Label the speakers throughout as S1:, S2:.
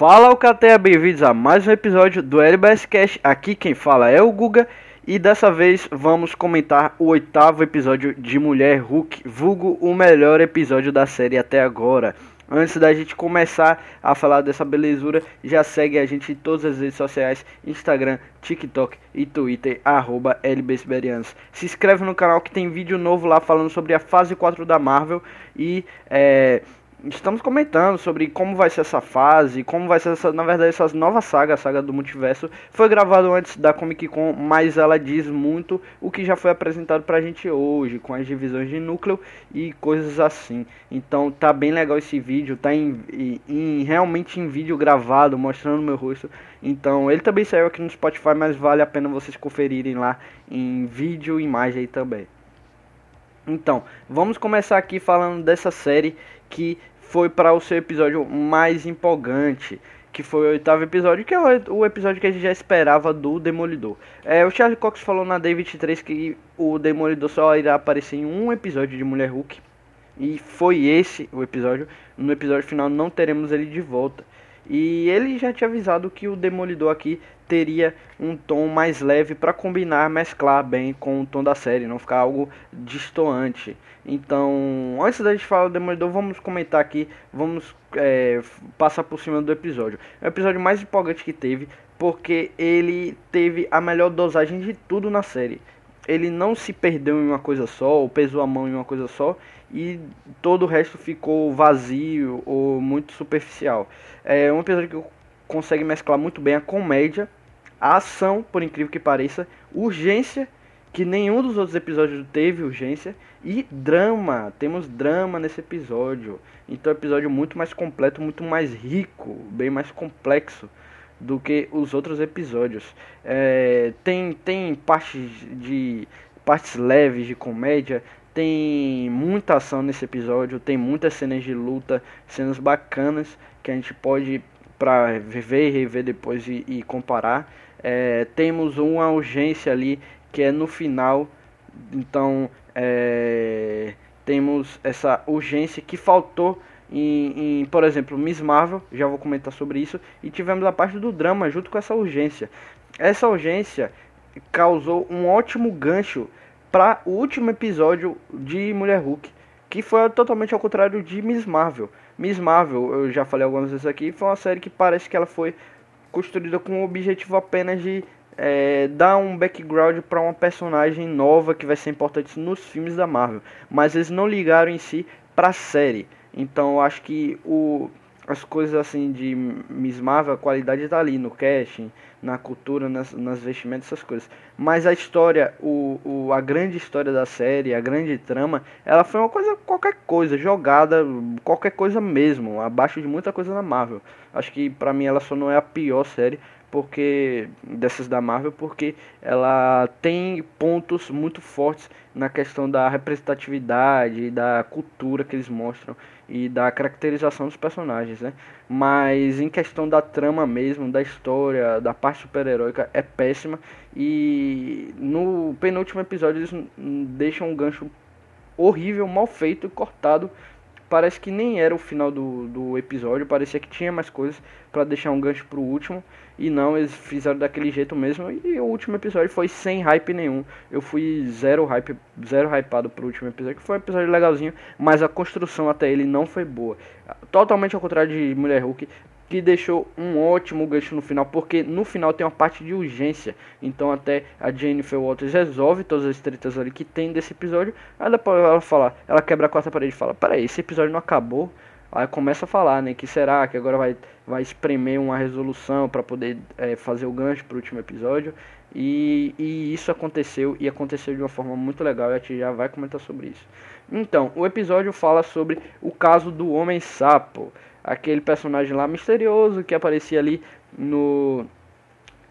S1: Fala Alcateia, bem-vindos a mais um episódio do LBS Cash. Aqui quem fala é o Guga e dessa vez vamos comentar o oitavo episódio de Mulher Hulk, vulgo o melhor episódio da série até agora. Antes da gente começar a falar dessa belezura, já segue a gente em todas as redes sociais, Instagram, TikTok e Twitter, arroba LBSiberianos. Se inscreve no canal que tem vídeo novo lá falando sobre a fase 4 da Marvel e é, estamos comentando sobre como vai ser essa fase, como vai ser essa, na verdade, essa nova saga, a saga do multiverso. Foi gravado antes da Comic Con, mas ela diz muito o que já foi apresentado pra gente hoje, com as divisões de núcleo e coisas assim. Então tá bem legal esse vídeo, tá em, em realmente em vídeo gravado, mostrando meu rosto. Então ele também saiu aqui no Spotify, mas vale a pena vocês conferirem lá em vídeo e imagem aí também. Então, vamos começar aqui falando dessa série que foi para o seu episódio mais empolgante, que foi o oitavo episódio, que é o episódio que a gente já esperava do Demolidor. É, o Charlie Cox falou na D23 que o Demolidor só irá aparecer em um episódio de Mulher Hulk. E foi esse o episódio. No episódio final não teremos ele de volta. E ele já tinha avisado que o Demolidor aqui teria um tom mais leve para combinar, mesclar bem com o tom da série, não ficar algo distoante. Então, antes da gente falar do Demolidor, vamos comentar aqui, vamos é, passar por cima do episódio. É o episódio mais empolgante que teve, porque ele teve a melhor dosagem de tudo na série. Ele não se perdeu em uma coisa só, ou pesou a mão em uma coisa só, e todo o resto ficou vazio ou muito superficial. É um episódio que consegue mesclar muito bem a comédia, a ação, por incrível que pareça, urgência, que nenhum dos outros episódios teve urgência, e drama. Temos drama nesse episódio. Então, é um episódio muito mais completo, muito mais rico, bem mais complexo do que os outros episódios. É, tem tem partes de partes leves de comédia, tem muita ação nesse episódio, tem muitas cenas de luta, cenas bacanas que a gente pode para ver e rever depois e, e comparar. É, temos uma urgência ali que é no final, então é, temos essa urgência que faltou em, em, por exemplo, Miss Marvel, já vou comentar sobre isso, e tivemos a parte do drama junto com essa urgência. Essa urgência causou um ótimo gancho para o último episódio de Mulher Hulk, que foi totalmente ao contrário de Miss Marvel. Miss Marvel, eu já falei algumas vezes aqui, foi uma série que parece que ela foi construída com o objetivo apenas de é, dar um background para uma personagem nova que vai ser importante nos filmes da Marvel, mas eles não ligaram em si para a série. Então eu acho que o as coisas assim de Miss Marvel, a qualidade tá ali no casting, na cultura, nas, nas vestimentas, essas coisas. Mas a história, o, o, a grande história da série, a grande trama, ela foi uma coisa, qualquer coisa, jogada, qualquer coisa mesmo, abaixo de muita coisa na Marvel. Acho que pra mim ela só não é a pior série, porque dessas da Marvel, porque ela tem pontos muito fortes na questão da representatividade, da cultura que eles mostram e da caracterização dos personagens, né? Mas em questão da trama mesmo, da história, da parte super-heróica, é péssima. E no penúltimo episódio eles deixam um gancho horrível, mal feito e cortado parece que nem era o final do, do episódio, parecia que tinha mais coisas para deixar um gancho pro último, e não, eles fizeram daquele jeito mesmo, e o último episódio foi sem hype nenhum. Eu fui zero hype, zero hypado pro último episódio, que foi um episódio legalzinho, mas a construção até ele não foi boa. Totalmente ao contrário de Mulher Hulk, que deixou um ótimo gancho no final, porque no final tem uma parte de urgência. Então até a Jennifer Walters resolve todas as tretas ali que tem desse episódio. Aí depois ela fala, ela quebra a quarta parede e fala, peraí, esse episódio não acabou. Aí começa a falar, né, que será que agora vai, vai espremer uma resolução para poder é, fazer o gancho pro último episódio. E, e isso aconteceu, e aconteceu de uma forma muito legal, e a gente já vai comentar sobre isso. Então, o episódio fala sobre o caso do Homem-Sapo aquele personagem lá misterioso que aparecia ali no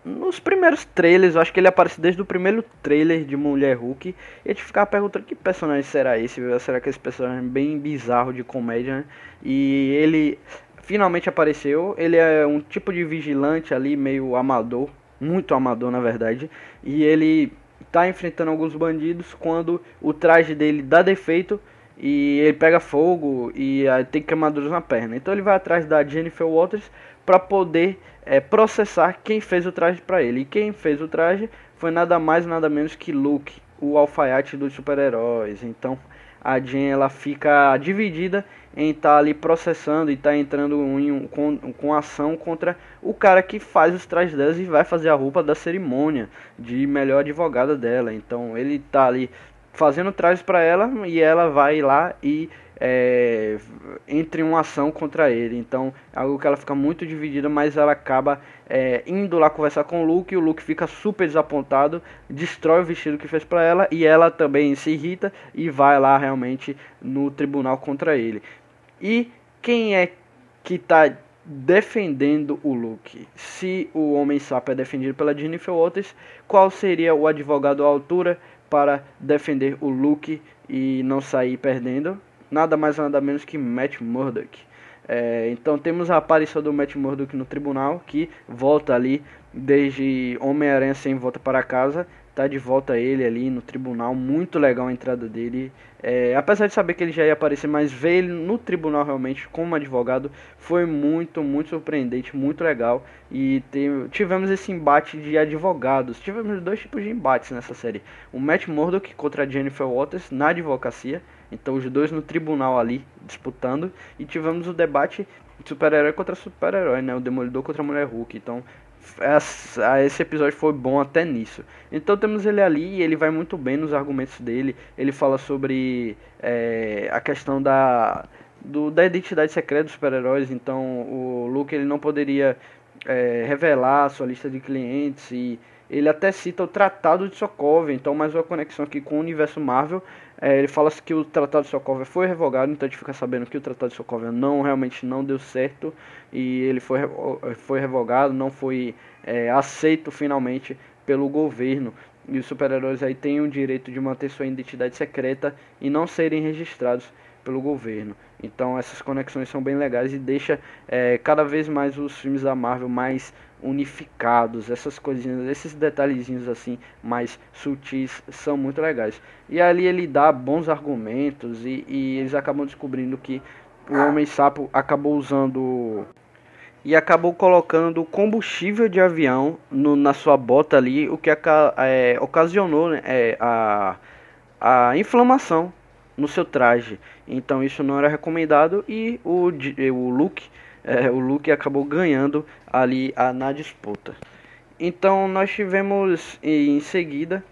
S1: nos primeiros trailers, eu acho que ele aparece desde o primeiro trailer de Mulher Hulk. E a gente ficava perguntando que personagem será esse? Será que esse personagem bem bizarro de comédia? Né? E ele finalmente apareceu. Ele é um tipo de vigilante ali, meio amador, muito amador na verdade. E ele está enfrentando alguns bandidos quando o traje dele dá defeito e ele pega fogo e tem queimaduras na perna. Então ele vai atrás da Jennifer Walters para poder é, processar quem fez o traje para ele. E quem fez o traje foi nada mais nada menos que Luke, o alfaiate dos super-heróis. Então a Jen ela fica dividida em estar tá ali processando e estar tá entrando em, com, com ação contra o cara que faz os trajes delas e vai fazer a roupa da cerimônia de melhor advogada dela. Então ele tá ali fazendo trajes para ela e ela vai lá e é, entre uma ação contra ele. Então, é algo que ela fica muito dividida, mas ela acaba é, indo lá conversar com o Luke. E o Luke fica super desapontado, destrói o vestido que fez para ela e ela também se irrita e vai lá realmente no tribunal contra ele. E quem é que está defendendo o Luke? Se o Homem Sapo é defendido pela Jennifer Walters, qual seria o advogado à altura para defender o Luke e não sair perdendo? Nada mais nada menos que Matt Murdock. É, então temos a aparição do Matt Murdock no tribunal, que volta ali desde Homem-Aranha sem volta para casa tá de volta ele ali no tribunal, muito legal a entrada dele. É, apesar de saber que ele já ia aparecer, mas ver ele no tribunal realmente como advogado foi muito, muito surpreendente, muito legal. E tivemos esse embate de advogados. Tivemos dois tipos de embates nessa série: o Matt Murdock contra a Jennifer Waters na advocacia. Então os dois no tribunal ali disputando. E tivemos o debate super-herói contra super-herói, né? O Demolidor contra a Mulher Hulk. Então esse episódio foi bom até nisso. Então temos ele ali e ele vai muito bem nos argumentos dele. Ele fala sobre é, a questão da, do, da identidade secreta dos super-heróis. Então o Luke ele não poderia é, revelar a sua lista de clientes e ele até cita o Tratado de Sokovia. Então mais uma conexão aqui com o universo Marvel. É, ele fala que o Tratado de Sokovia foi revogado, então a gente fica sabendo que o Tratado de Sokovia não realmente não deu certo e ele foi, foi revogado, não foi é, aceito finalmente pelo governo. E os super-heróis aí têm o direito de manter sua identidade secreta e não serem registrados pelo governo. Então essas conexões são bem legais e deixa é, cada vez mais os filmes da Marvel mais unificados. Essas coisinhas, esses detalhezinhos assim mais sutis são muito legais. E ali ele dá bons argumentos e, e eles acabam descobrindo que o Homem Sapo acabou usando e acabou colocando combustível de avião no, na sua bota ali, o que é, ocasionou né, é, a, a inflamação no seu traje. Então isso não era recomendado e o, o Luke, é, o Luke acabou ganhando ali a, na disputa. Então nós tivemos em seguida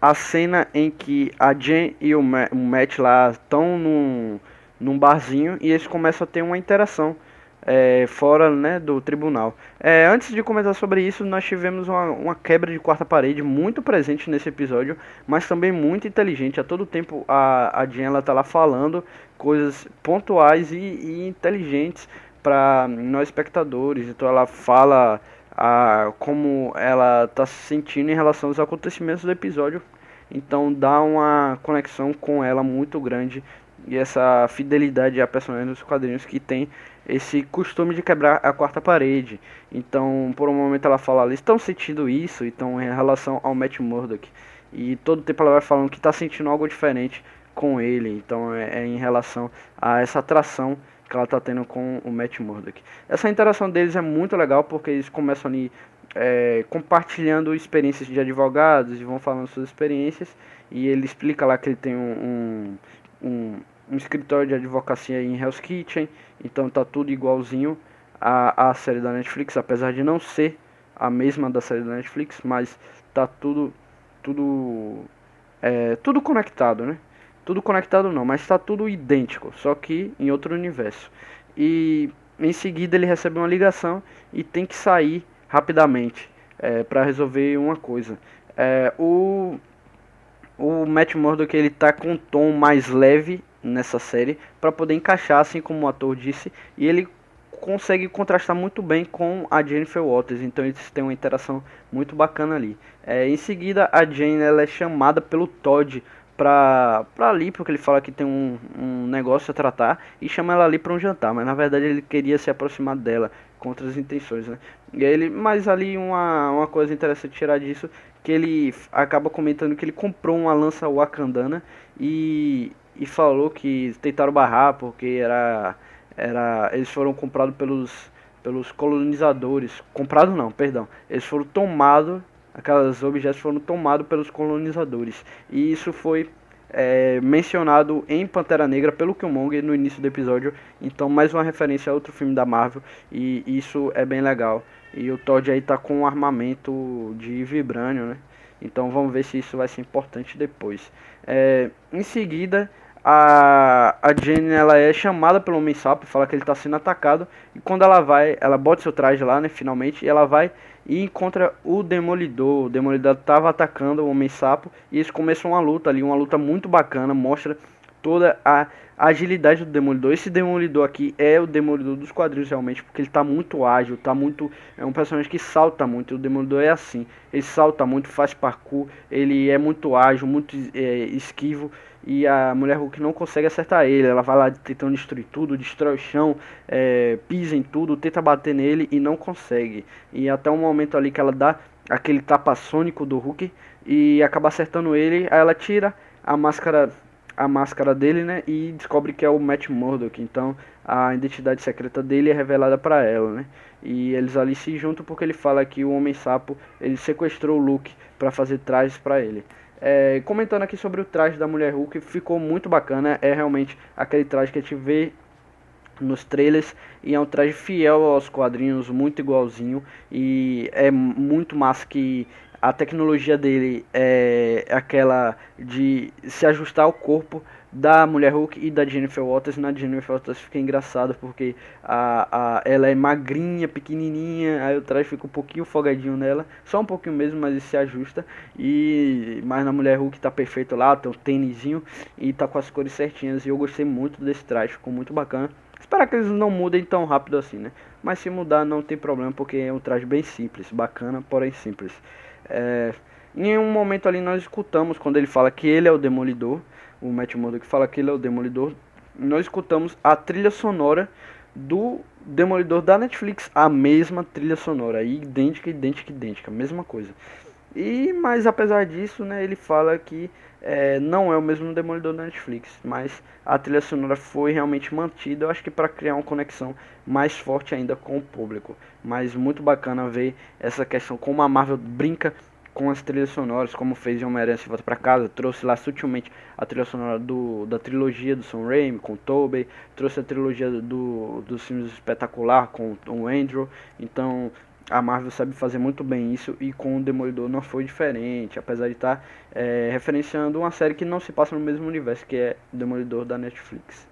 S1: a cena em que a Jen e o Matt lá estão num, num barzinho e eles começam a ter uma interação é, fora né, do tribunal. É, antes de comentar sobre isso, nós tivemos uma, uma, quebra de quarta parede muito presente nesse episódio, mas também muito inteligente. A todo tempo a, a Jen ela tá lá falando coisas pontuais e, e inteligentes para nós espectadores. Então ela fala a, como ela está se sentindo em relação aos acontecimentos do episódio. Então dá uma conexão com ela muito grande e essa fidelidade a personagem dos quadrinhos que tem esse costume de quebrar a quarta parede. Então, por um momento ela fala, eles estão sentindo isso, então em relação ao Matt Murdock. E todo tempo ela vai falando que está sentindo algo diferente com ele. Então é, é, em relação a essa atração que ela está tendo com o Matt Murdock. Essa interação deles é muito legal porque eles começam ali é, compartilhando experiências de advogados e vão falando suas experiências. E ele explica lá que ele tem um, um, um um escritório de advocacia em Hell's Kitchen, então tá tudo igualzinho à, à série da Netflix, apesar de não ser a mesma da série da Netflix, mas tá tudo tudo é, tudo conectado, né? Tudo conectado não, mas está tudo idêntico, só que em outro universo. E em seguida ele recebe uma ligação e tem que sair rapidamente é, para resolver uma coisa. É, o o Matt Murdock ele tá com um tom mais leve nessa série para poder encaixar, assim como o ator disse, e ele consegue contrastar muito bem com a Jennifer Walters, então eles têm uma interação muito bacana ali. É, em seguida, a Jane ela é chamada pelo Todd pra, pra ali, porque ele fala que tem um, um negócio a tratar, e chama ela ali para um jantar, mas na verdade ele queria se aproximar dela com outras intenções, né? E ele, mas ali uma, uma coisa interessante tirar disso, que ele acaba comentando que ele comprou uma lança wakandana e e falou que tentaram barrar porque era, era eles foram comprados pelos, pelos colonizadores. Comprado não, perdão. Eles foram tomados, aquelas objetos foram tomados pelos colonizadores. E isso foi é, mencionado em Pantera Negra pelo Killmonger no início do episódio. Então, mais uma referência a outro filme da Marvel. E isso é bem legal. E o Todd aí tá com um armamento de vibrânio, né? Então vamos ver se isso vai ser importante depois. É, em seguida, a, a Jenny ela é chamada pelo Homem Sapo, fala que ele está sendo atacado. E quando ela vai, ela bota seu traje lá, né? Finalmente, e ela vai e encontra o Demolidor. O Demolidor estava atacando o Homem Sapo e eles começam uma luta ali, uma luta muito bacana, mostra toda a agilidade do Demolidor. Esse Demolidor aqui é o Demolidor dos quadrinhos realmente, porque ele está muito ágil, tá muito é um personagem que salta muito. O Demolidor é assim, ele salta muito, faz parkour, ele é muito ágil, muito é, esquivo e a mulher Hulk não consegue acertar ele. Ela vai lá tentando destruir tudo, destrói o chão, é, pisa em tudo, tenta bater nele e não consegue. E até um momento ali que ela dá aquele tapa sônico do Hulk e acaba acertando ele, aí ela tira a máscara a máscara dele, né? E descobre que é o Matt Murdock. Então a identidade secreta dele é revelada para ela, né? E eles ali se juntam porque ele fala que o Homem Sapo ele sequestrou o Luke para fazer trajes para ele. É, comentando aqui sobre o traje da Mulher Hulk, ficou muito bacana. É realmente aquele traje que a gente vê nos trailers e é um traje fiel aos quadrinhos, muito igualzinho e é muito massa que a tecnologia dele é aquela de se ajustar ao corpo da Mulher Hulk e da Jennifer Walters. Na Jennifer Walters fica engraçado porque a, a, ela é magrinha, pequenininha, aí o traje fica um pouquinho folgadinho nela, só um pouquinho mesmo, mas ele se ajusta. E mas na Mulher Hulk tá perfeito lá, tem um tênisinho e tá com as cores certinhas. E eu gostei muito desse traje, ficou muito bacana. Espero que eles não mudem tão rápido assim, né? Mas se mudar não tem problema porque é um traje bem simples, bacana, porém simples. É, em um momento ali nós escutamos quando ele fala que ele é o Demolidor, o Matt Murdock fala que ele é o Demolidor, nós escutamos a trilha sonora do Demolidor da Netflix, a mesma trilha sonora, idêntica, idêntica, idêntica, mesma coisa. E mas apesar disso, né, ele fala que é, não é o mesmo Demolidor da Netflix, mas a trilha sonora foi realmente mantida, eu acho que para criar uma conexão mais forte ainda com o público. Mas muito bacana ver essa questão como a Marvel brinca com as trilhas sonoras, como fez em Homem-Aranha Se Volta Pra Casa, trouxe lá sutilmente a trilha sonora do, da trilogia do Sam Raimi com Tobey, trouxe a trilogia do, dos filmes espetacular com o Andrew, então a Marvel sabe fazer muito bem isso e com o Demolidor não foi diferente, apesar de estar tá, é, referenciando uma série que não se passa no mesmo universo, que é Demolidor da Netflix.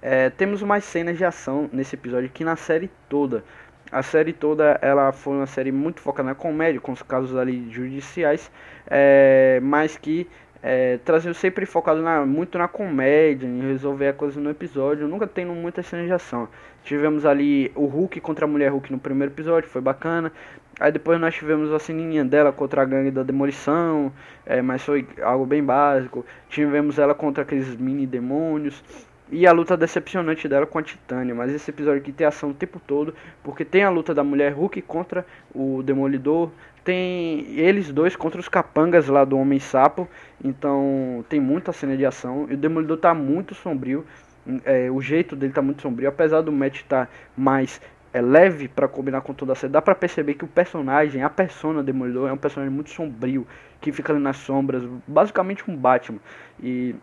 S1: É, temos mais cenas de ação nesse episódio que na série toda. A série toda ela foi uma série muito focada na comédia, com os casos ali judiciais, é, mas que é, sempre focado na, muito na comédia, em resolver a coisa no episódio, nunca tendo muita cena de ação. Tivemos ali o Hulk contra a Mulher Hulk no primeiro episódio, foi bacana. Aí depois nós tivemos a ceninha dela contra a gangue da demolição, é, mas foi algo bem básico. Tivemos ela contra aqueles mini demônios. E a luta decepcionante dela com a Titânia. Mas esse episódio aqui tem ação o tempo todo. Porque tem a luta da mulher Hulk contra o Demolidor tem eles dois contra os capangas lá do Homem Sapo. Então tem muita cena de ação. E o Demolidor tá muito sombrio. É, o jeito dele tá muito sombrio. Apesar do match estar tá mais é, leve para combinar com toda a série, dá pra perceber que o personagem, a persona Demolidor, é um personagem muito sombrio. Que fica ali nas sombras. Basicamente um Batman. E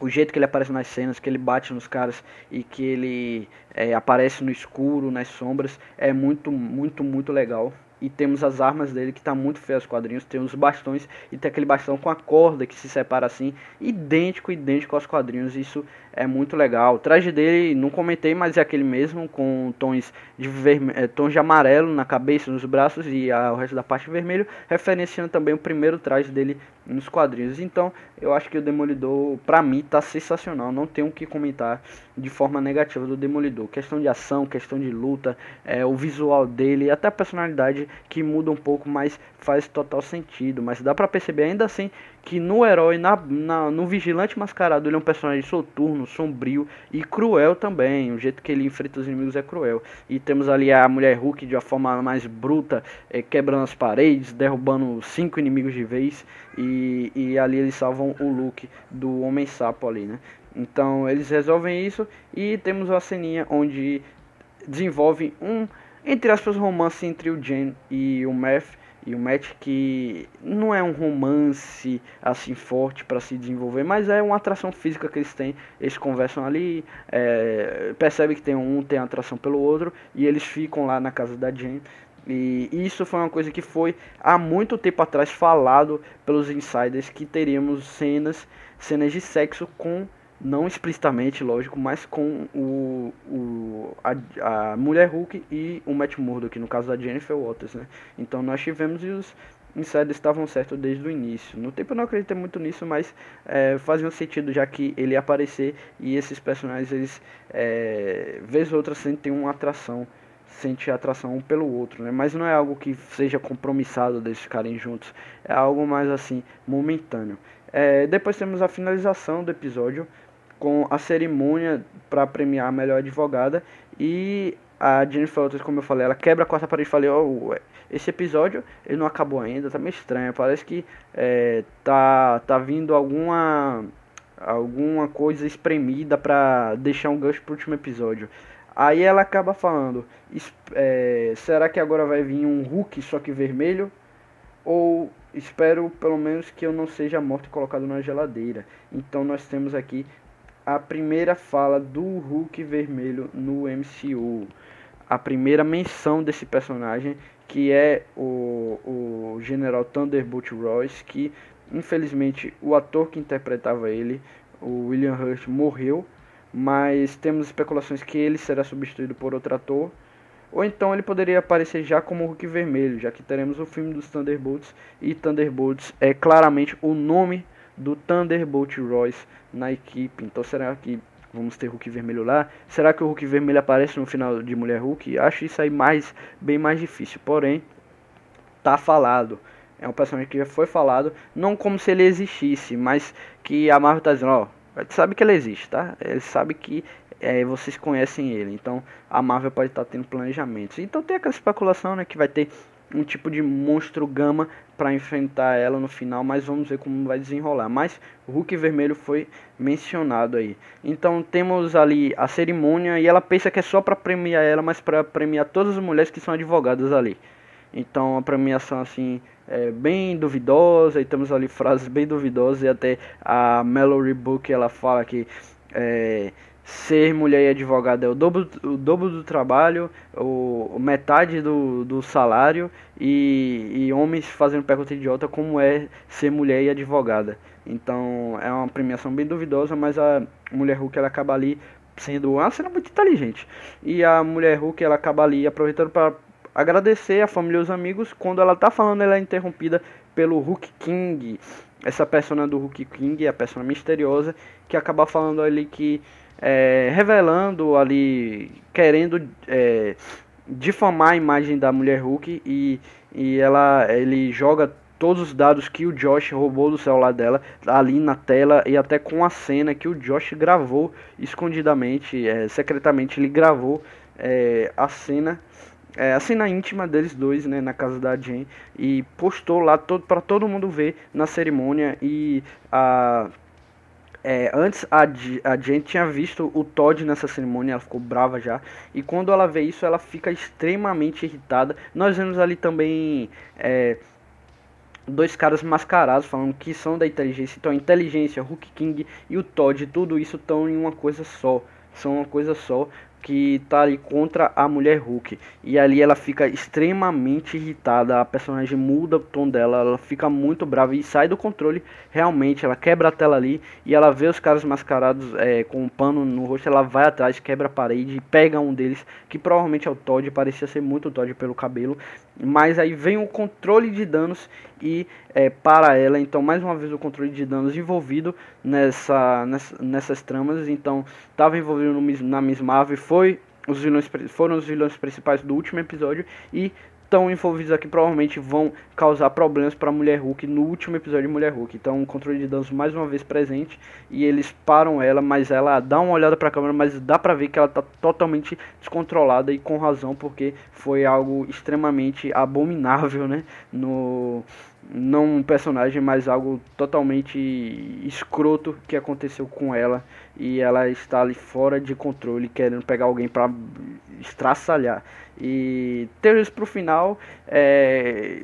S1: o jeito que ele aparece nas cenas, que ele bate nos caras e que ele é, aparece no escuro, nas sombras, é muito, muito, muito legal e temos as armas dele que tá muito feio os quadrinhos, tem os bastões e tem aquele bastão com a corda que se separa assim, idêntico, idêntico aos quadrinhos, isso é muito legal. O traje dele, não comentei, mas é aquele mesmo, com tons de. É, tons de amarelo na cabeça, nos braços e a, o resto da parte vermelho, referenciando também o primeiro traje dele nos quadrinhos. Então, eu acho que o Demolidor, pra mim, tá sensacional. Não tenho o que comentar de forma negativa do Demolidor. Questão de ação, questão de luta, é, o visual dele, até a personalidade que muda um pouco, mas faz total sentido. Mas dá pra perceber ainda assim que no herói, na, na, no Vigilante Mascarado, ele é um personagem soturno, sombrio e cruel também. O jeito que ele enfrenta os inimigos é cruel. E temos ali a mulher Hulk de uma forma mais bruta, é, quebrando as paredes, derrubando cinco inimigos de vez. E, e ali eles salvam o look do Homem-Sapo ali, né? Então eles resolvem isso e temos uma ceninha onde desenvolve um, entre aspas, romance entre o Jen e o Matt e o Matt que não é um romance assim forte para se desenvolver, mas é uma atração física que eles têm. Eles conversam ali, é, percebe que tem um tem atração pelo outro e eles ficam lá na casa da Jen. E isso foi uma coisa que foi há muito tempo atrás falado pelos insiders que teríamos cenas, cenas de sexo com não explicitamente, lógico, mas com o, o a, a mulher Hulk e o Matt Murdock, no caso da Jennifer Waters, né? Então nós tivemos e os insiders estavam certos desde o início. No tempo eu não acreditei muito nisso, mas é, fazia um sentido já que ele aparecer e esses personagens, eles, é, vez ou outra, sentem uma atração, sente atração um pelo outro, né? Mas não é algo que seja compromissado deles ficarem juntos, é algo mais assim, momentâneo. É, depois temos a finalização do episódio, com a cerimônia para premiar a melhor advogada e a Jennifer Walters, como eu falei, ela quebra a quarta parede e falei, oh, esse episódio ele não acabou ainda, tá meio estranho, parece que é, tá, tá vindo alguma alguma coisa espremida para deixar um gancho pro último episódio. Aí ela acaba falando, é, será que agora vai vir um Hulk só que vermelho? Ou espero pelo menos que eu não seja morto e colocado na geladeira. Então nós temos aqui a primeira fala do Hulk vermelho no MCU. A primeira menção desse personagem, que é o, o General Thunderbolt Royce, que infelizmente o ator que interpretava ele, o William Hurt, morreu, mas temos especulações que ele será substituído por outro ator. Ou então ele poderia aparecer já como Hulk Vermelho, já que teremos o filme dos Thunderbolts e Thunderbolts é claramente o nome do Thunderbolt Royce na equipe. Então será que vamos ter Hulk vermelho lá? Será que o Hulk vermelho aparece no final de Mulher Hulk? Acho isso aí mais bem mais difícil. Porém, tá falado. É um personagem que já foi falado, não como se ele existisse, mas que a Marvel tá dizendo, ó, sabe que ele existe, tá? Ele sabe que é, vocês conhecem ele. Então a Marvel pode estar tá tendo planejamentos. Então tem aquela especulação, né, que vai ter um tipo de monstro gama para enfrentar ela no final, mas vamos ver como vai desenrolar. Mas o Hulk vermelho foi mencionado aí. Então temos ali a cerimônia e ela pensa que é só para premiar ela, mas para premiar todas as mulheres que são advogadas ali. Então a premiação assim é bem duvidosa e temos ali frases bem duvidosas e até a Mallory Book ela fala que é, ser mulher e advogada é o dobro, o dobro do trabalho, o, metade do, do salário e, e homens fazendo pergunta idiota como é ser mulher e advogada. Então é uma premiação bem duvidosa, mas a mulher Hulk ela acaba ali sendo uma cena muito inteligente. E a mulher Hulk ela acaba ali aproveitando para agradecer a família e os amigos. Quando ela tá falando, ela é interrompida pelo Hulk King. Essa persona do Hulk King, a persona misteriosa, que acaba falando ali que é, revelando ali, querendo é, difamar a imagem da mulher Hulk e, e ela, ele joga todos os dados que o Josh roubou do celular dela ali na tela e até com a cena que o Josh gravou escondidamente, é, secretamente ele gravou é, a cena é, a cena íntima deles dois, né, na casa da Jen e postou lá todo para todo mundo ver na cerimônia e a é, antes a, a tinha visto o Todd nessa cerimônia, ela ficou brava já. E quando ela vê isso, ela fica extremamente irritada. Nós vemos ali também é, dois caras mascarados falando que são da inteligência. Então a inteligência, Hulk King e o Todd, tudo isso estão em uma coisa só. São uma coisa só que tá ali contra a mulher Hulk. E ali ela fica extremamente irritada, a personagem muda o tom dela, ela fica muito brava e sai do controle. Realmente, ela quebra a tela ali e ela vê os caras mascarados é, com um pano no rosto, ela vai atrás, quebra a parede e pega um deles, que provavelmente é o Todd, parecia ser muito Todd pelo cabelo. Mas aí vem o controle de danos e é, para ela, então mais uma vez o controle de danos envolvido nessa, nessa nessas tramas. Então estava envolvido no, na Miss Marvel, foi os vilões, foram os vilões principais do último episódio e estão envolvidos aqui provavelmente vão causar problemas para Mulher Hulk no último episódio de Mulher Hulk. Então, o controle de danos mais uma vez presente e eles param ela, mas ela dá uma olhada para a câmera, mas dá para ver que ela está totalmente descontrolada e com razão, porque foi algo extremamente abominável, né, no não um personagem, mas algo totalmente escroto que aconteceu com ela e ela está ali fora de controle, querendo pegar alguém para estraçalhar. E teorias pro final, é,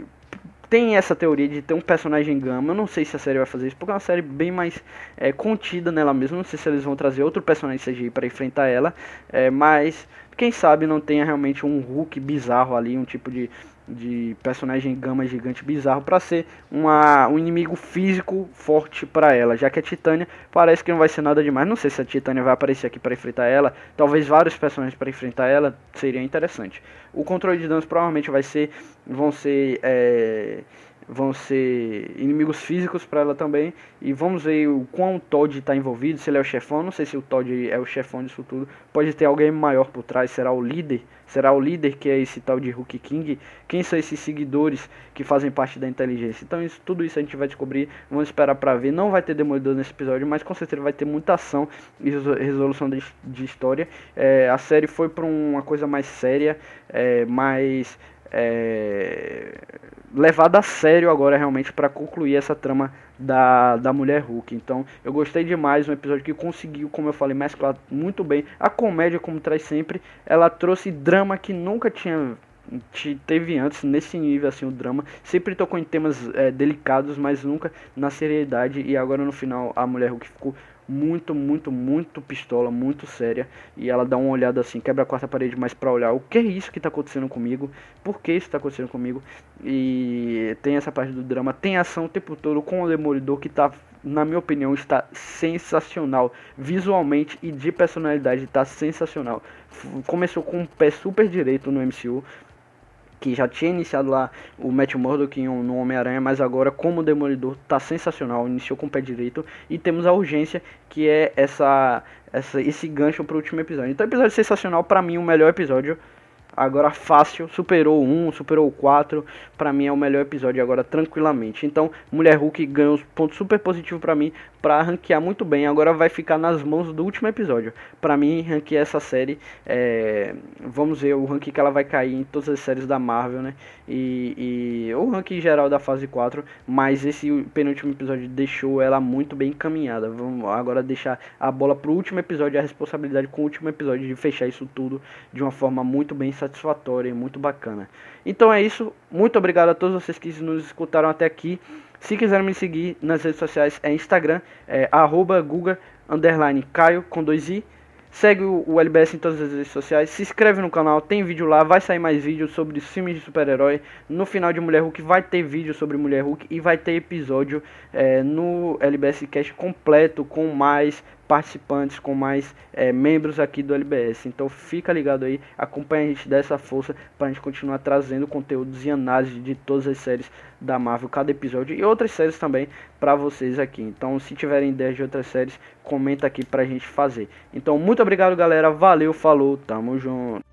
S1: tem essa teoria de ter um personagem gama. Eu não sei se a série vai fazer isso, porque é uma série bem mais é, contida nela mesma. Não sei se eles vão trazer outro personagem CGI para enfrentar ela, é, mas quem sabe não tenha realmente um Hulk bizarro ali, um tipo de de personagem gama gigante bizarro para ser uma, um inimigo físico forte para ela, já que a Titânia parece que não vai ser nada demais. Não sei se a Titânia vai aparecer aqui para enfrentar ela, talvez vários personagens para enfrentar ela seria interessante. O controle de danos provavelmente vai ser vão ser é, vão ser inimigos físicos para ela também. E vamos ver o quão o Todd está envolvido, se ele é o chefão. Não sei se o Todd é o chefão disso tudo. Pode ter alguém maior por trás, será o líder. Será o líder que é esse tal de Hulk King? Quem são esses seguidores que fazem parte da inteligência? Então isso, tudo isso a gente vai descobrir. Vamos esperar para ver. Não vai ter Demolidor nesse episódio, mas com certeza vai ter muita ação e resolução de, de história. É, a série foi para uma coisa mais séria, é, mais é, levada a sério agora realmente para concluir essa trama da, da mulher Hulk. Então eu gostei demais, um episódio que conseguiu, como eu falei, mesclar muito bem a comédia como traz sempre. Ela trouxe drama que nunca tinha teve antes nesse nível assim o drama sempre tocou em temas é, delicados mas nunca na seriedade e agora no final a mulher Hulk ficou muito, muito, muito pistola, muito séria. E ela dá uma olhada assim, quebra a quarta parede mais pra olhar o que é isso que tá acontecendo comigo, por que isso tá acontecendo comigo. E tem essa parte do drama, tem ação o tempo todo com o Demolidor que tá, na minha opinião, está sensacional. Visualmente e de personalidade tá sensacional. Começou com um pé super direito no MCU que já tinha iniciado lá o Matt Murdock no Homem-Aranha, mas agora como Demolidor tá sensacional, iniciou com o pé direito e temos a urgência que é essa, essa esse gancho pro último episódio. Então episódio sensacional para mim o melhor episódio agora fácil, superou o 1, superou o 4, para mim é o melhor episódio agora tranquilamente. Então, Mulher Hulk ganhou um ponto super positivo para mim, para ranquear muito bem. Agora vai ficar nas mãos do último episódio. Para mim, ranquear essa série, é... vamos ver o ranking que ela vai cair em todas as séries da Marvel, né? E, e o ranking geral da fase 4, mas esse penúltimo episódio deixou ela muito bem encaminhada. Vamos agora deixar a bola pro último episódio, a responsabilidade com o último episódio de fechar isso tudo de uma forma muito bem satisfatória e muito bacana. Então é isso. Muito obrigado a todos vocês que nos escutaram até aqui. Se quiserem me seguir nas redes sociais, é Instagram, é arroba Guga, underline Caio, com dois i. Segue o LBS em todas as redes sociais, se inscreve no canal, tem vídeo lá, vai sair mais vídeos sobre filmes de super-herói. No final de Mulher Hulk vai ter vídeo sobre Mulher Hulk e vai ter episódio é, no LBS Cast completo com mais participantes, com mais é, membros aqui do LBS. Então fica ligado aí, acompanha a gente dessa força para a gente continuar trazendo conteúdos e análise de todas as séries da Marvel, cada episódio e outras séries também para vocês aqui. Então se tiverem ideias de outras séries, comenta aqui para a gente fazer. Então muito obrigado galera, valeu, falou, tamo junto.